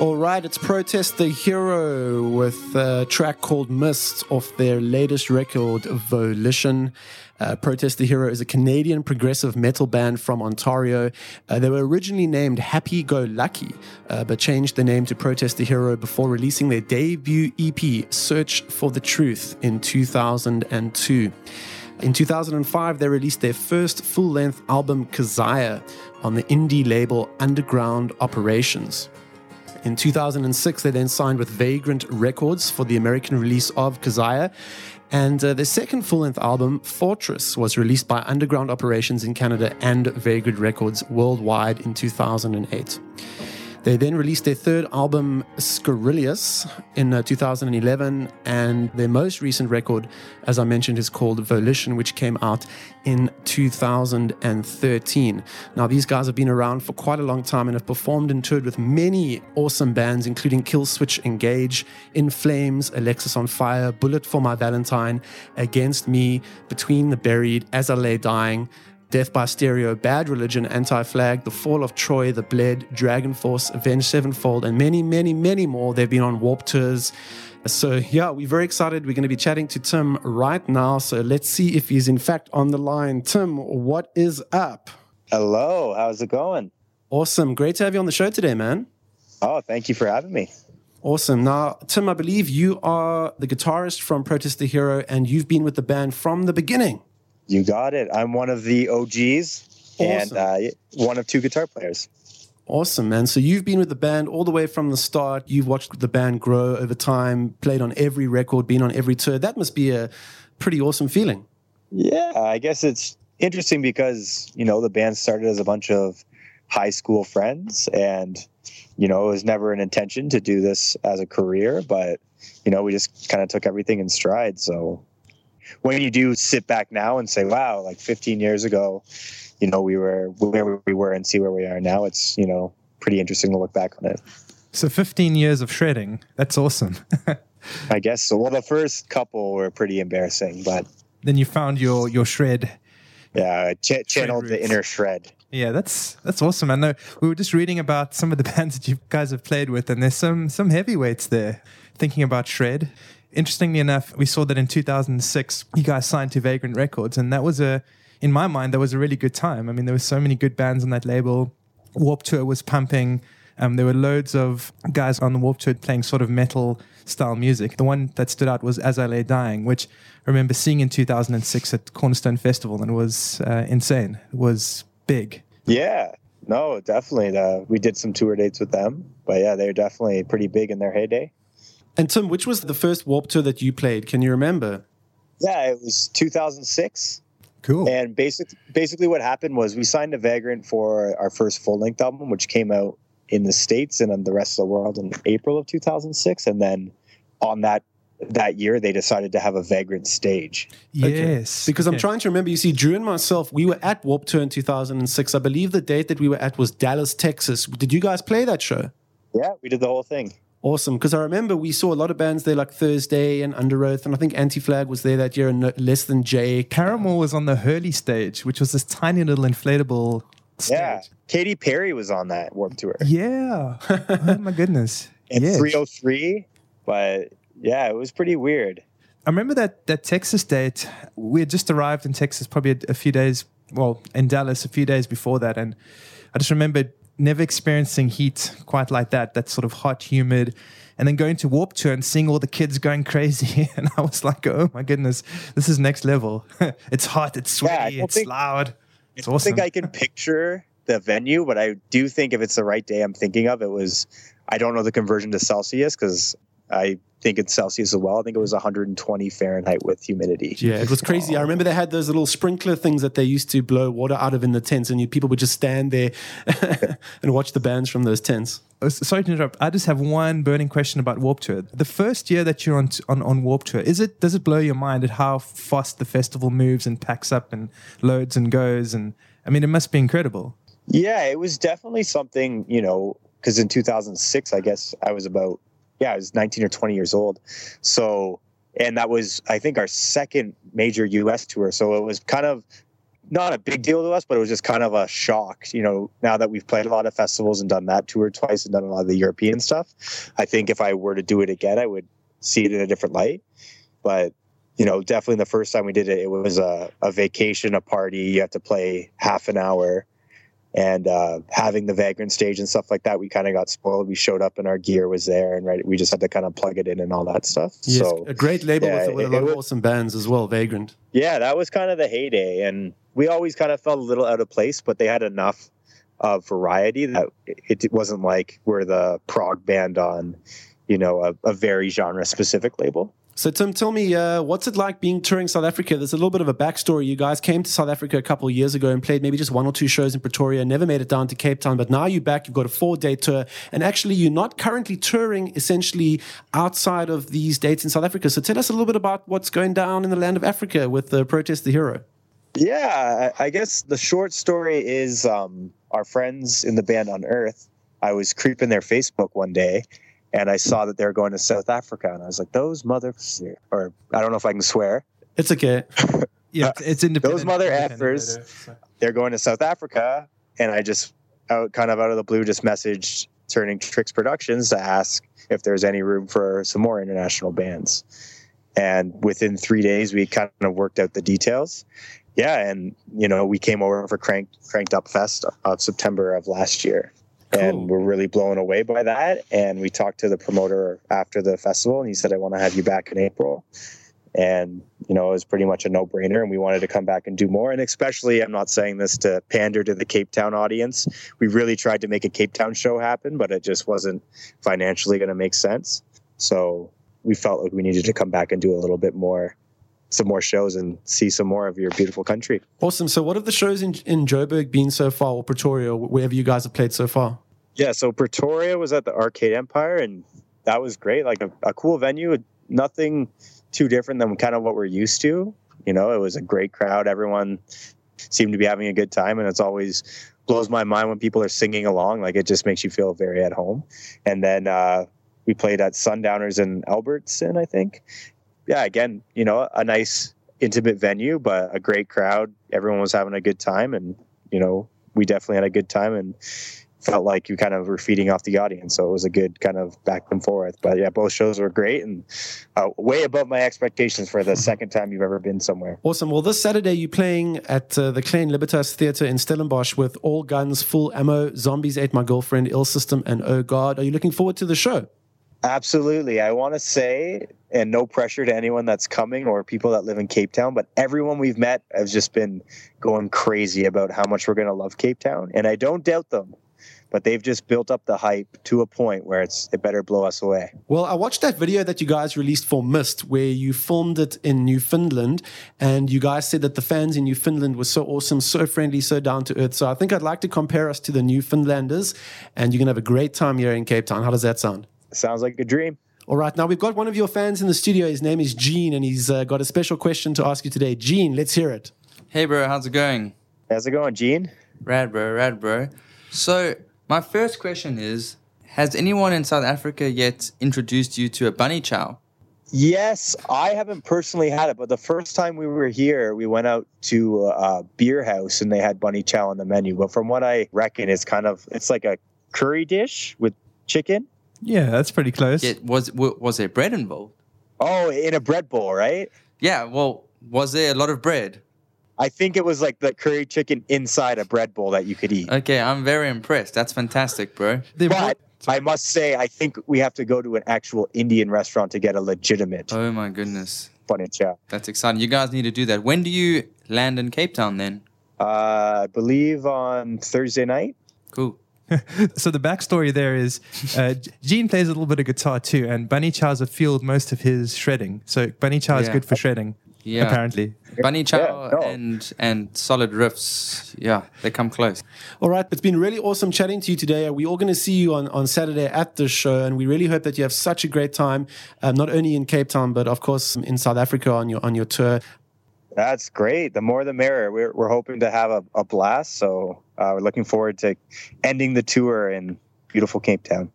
All right, it's Protest the Hero with a track called Mist off their latest record, Volition. Uh, Protest the Hero is a Canadian progressive metal band from Ontario. Uh, they were originally named Happy Go Lucky, uh, but changed the name to Protest the Hero before releasing their debut EP, Search for the Truth, in 2002. In 2005, they released their first full length album, Kezia, on the indie label Underground Operations. In 2006, they then signed with Vagrant Records for the American release of Kezia. And uh, their second full length album, Fortress, was released by Underground Operations in Canada and Vagrant Records worldwide in 2008. They then released their third album, Scurrilous, in uh, 2011, and their most recent record, as I mentioned, is called Volition, which came out in 2013. Now, these guys have been around for quite a long time and have performed and toured with many awesome bands, including Killswitch Engage, In Flames, Alexisonfire, Bullet for My Valentine, Against Me, Between the Buried, As I Lay Dying. Death by Stereo, Bad Religion, Anti Flag, The Fall of Troy, The Bled, DragonForce, Avenged Sevenfold, and many, many, many more. They've been on Warped Tours. So, yeah, we're very excited. We're going to be chatting to Tim right now. So, let's see if he's in fact on the line. Tim, what is up? Hello, how's it going? Awesome. Great to have you on the show today, man. Oh, thank you for having me. Awesome. Now, Tim, I believe you are the guitarist from Protest the Hero, and you've been with the band from the beginning. You got it. I'm one of the OGs awesome. and uh, one of two guitar players. Awesome, man. So you've been with the band all the way from the start. You've watched the band grow over time, played on every record, been on every tour. That must be a pretty awesome feeling. Yeah, I guess it's interesting because, you know, the band started as a bunch of high school friends and, you know, it was never an intention to do this as a career, but, you know, we just kind of took everything in stride. So when you do sit back now and say, wow, like 15 years ago, you know, we were where we were and see where we are now, it's, you know, pretty interesting to look back on it. So 15 years of shredding. That's awesome. I guess so. Well, the first couple were pretty embarrassing, but then you found your your shred. Yeah, ch- channeled the inner shred. Yeah, that's that's awesome. I know we were just reading about some of the bands that you guys have played with, and there's some some heavyweights there. Thinking about shred, interestingly enough, we saw that in 2006, you guys signed to Vagrant Records, and that was a, in my mind, that was a really good time. I mean, there were so many good bands on that label. Warped Tour was pumping. Um, there were loads of guys on the Warped Tour playing sort of metal style music. The one that stood out was As I Lay Dying, which I remember seeing in 2006 at Cornerstone Festival, and was uh, insane. It was big. Yeah, no, definitely. Uh, we did some tour dates with them, but yeah, they're definitely pretty big in their heyday. And Tim, which was the first Warped Tour that you played? Can you remember? Yeah, it was 2006. Cool. And basic, basically, what happened was we signed a Vagrant for our first full length album, which came out in the States and in the rest of the world in April of 2006. And then on that that year they decided to have a vagrant stage. Yes. Okay. Because okay. I'm trying to remember, you see, Drew and myself, we were at Warped Tour in 2006. I believe the date that we were at was Dallas, Texas. Did you guys play that show? Yeah, we did the whole thing. Awesome, because I remember we saw a lot of bands there, like Thursday and Underoath, and I think Anti Flag was there that year, and Less Than Jake. Paramore was on the Hurley stage, which was this tiny little inflatable stage. Yeah, Katy Perry was on that Warped Tour. Yeah, oh my goodness. and 3OH!3, but yeah, it was pretty weird. I remember that that Texas date. We had just arrived in Texas, probably a, a few days, well, in Dallas, a few days before that, and I just remember never experiencing heat quite like that. That sort of hot, humid, and then going to Warped Tour and seeing all the kids going crazy. And I was like, oh my goodness, this is next level. it's hot, it's sweaty, yeah, it's think, loud. It's awesome. I awesome. think I can picture the venue, but I do think if it's the right day I'm thinking of, it was, I don't know the conversion to Celsius because I think it's Celsius as well. I think it was mm. 120 Fahrenheit with humidity. Yeah, it was crazy. I remember they had those little sprinkler things that they used to blow water out of in the tents, and you, people would just stand there and watch the bands from those tents. Oh, sorry to interrupt. I just have one burning question about Warped Tour. The first year that you're on, on on Warped Tour, is it does it blow your mind at how fast the festival moves and packs up and loads and goes? And I mean, it must be incredible. Yeah, it was definitely something. You know, because in 2006, I guess I was about yeah, I was 19 or 20 years old. So, and that was, I think, our second major US tour. So it was kind of not a big deal to us, but it was just kind of a shock. You know, now that we've played a lot of festivals and done that tour twice and done a lot of the European stuff, I think if I were to do it again, I would see it in a different light. But you know, definitely the first time we did it, it was a, a vacation, a party. You have to play half an hour and uh, having the vagrant stage and stuff like that, we kind of got spoiled. We showed up and our gear was there, and right, we just had to kind of plug it in and all that stuff. Yes, so a great label yeah, with, with it- a lot it of awesome bands as well. Vagrant. yeah, that was kind of the heyday, and we always kind of felt a little out of place, but they had enough of variety that it, it wasn't like we're the prog band on, you know, a, a very genre specific label. So Tim, tell me, uh, what's it like being touring South Africa? There's a little bit of a backstory. You guys came to South Africa a couple of years ago and played maybe just one or two shows in Pretoria, never made it down to Cape Town, but now you're back. You've got a four-day tour, and actually, you're not currently touring essentially outside of these dates in South Africa. So tell us a little bit about what's going down in the land of Africa with the Protest the Hero. Yeah, I guess the short story is um, our friends in the band on Earth. I was creeping their Facebook one day, and I saw that they were going to South Africa, and I was like, "Those mother," or I don't know if I can swear. It's okay. Yeah, it's, independent. Those mother effers. so- They're going to South Africa, and I just out kind of out of the blue just messaged Turning Tricks Productions to ask if there's any room for some more international bands. And within three days, we kind of worked out the details. Yeah, and you know, we came over for Cranked Cranked Up Fest of September of last year, Cool. and we're really blown away by that. And we talked to the promoter after the festival, and he said, "I want to have you back in April." And you know, it was pretty much a no-brainer, and we wanted to come back and do more. And especially, I'm not saying this to pander to the Cape Town audience. We really tried to make a Cape Town show happen, but it just wasn't financially going to make sense. So we felt like we needed to come back and do a little bit more some more shows and see some more of your beautiful country. Awesome. So, what have the shows in, in Joburg been so far, or Pretoria, or wherever you guys have played so far? Yeah, so Pretoria was at the Arcade Empire, and that was great. Like a, a cool venue, nothing too different than kind of what we're used to. You know, it was a great crowd. Everyone seemed to be having a good time, and it's always blows my mind when people are singing along. Like it just makes you feel very at home. And then uh, we played at Sundowners in Albertson, I think. Yeah, again, you know, a nice intimate venue, but a great crowd. Everyone was having a good time, and you know, we definitely had a good time and felt like you kind of were feeding off the audience. So it was a good kind of back and forth. But yeah, both shows were great and uh, way above my expectations for the second time you've ever been somewhere. Awesome. Well, this Saturday you're playing at uh, the Klein Libertas Theatre in Stellenbosch with All Guns, Full Ammo, Zombies Ate My Girlfriend, Ill System, and Oh God. Are you looking forward to the show? Absolutely. I want to say, and no pressure to anyone that's coming or people that live in Cape Town, but everyone we've met has just been going crazy about how much we're going to love Cape Town. And I don't doubt them, but they've just built up the hype to a point where it's it better blow us away. Well, I watched that video that you guys released for Mist, where you filmed it in Newfoundland, and you guys said that the fans in Newfoundland were so awesome, so friendly, so down to earth. So I think I'd like to compare us to the Newfoundlanders, and you're to have a great time here in Cape Town. How does that sound? Sounds like a dream. All right, now we've got one of your fans in the studio. His name is Gene, and he's uh, got a special question to ask you today. Gene, let's hear it. Hey, bro, how's it going? How's it going, Gene? Rad, bro, rad, bro. So, my first question is Has anyone in South Africa yet introduced you to a bunny chow? Yes, I haven't personally had it, but the first time we were here, we went out to a beer house and they had bunny chow on the menu. But from what I reckon, it's kind of it's like a curry dish with chicken. Yeah, that's pretty close. Yet, was w- was there bread involved? Oh, in a bread bowl, right? Yeah, well, was there a lot of bread? I think it was like the curry chicken inside a bread bowl that you could eat. Okay, I'm very impressed. That's fantastic, bro. They But brought- I must say, I think we have to go to an actual Indian restaurant to get a legitimate Oh my goodness. bunny chow. That's exciting. You guys need to do that. When do you land in Cape Town then? Uh, I believe on Thursday night. Cool. so the backstory there is uh, Gene plays a little bit of guitar too, and Bunny Chow's a field most of his shredding. So Bunny Chow is Yeah. good for shredding, Yeah. apparently. Bunny chow Yeah, no. and and solid riffs. Yeah, they come close. All right, it's been really awesome chatting to you today. We're all going to see you on, on Saturday at the show, and we really hope that you have such a great time, um, not only in Cape Town, but of course in South Africa on your on your tour. That's great. The more the merrier. We're, we're hoping to have a, a blast. So uh, we're looking forward to ending the tour in beautiful Cape Town.